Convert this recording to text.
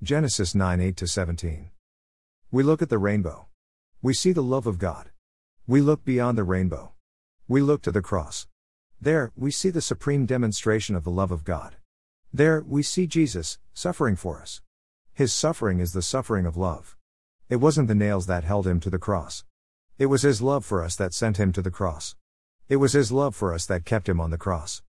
Genesis 9 8 17. We look at the rainbow. We see the love of God. We look beyond the rainbow. We look to the cross. There, we see the supreme demonstration of the love of God. There, we see Jesus, suffering for us. His suffering is the suffering of love. It wasn't the nails that held him to the cross. It was His love for us that sent him to the cross. It was His love for us that kept him on the cross.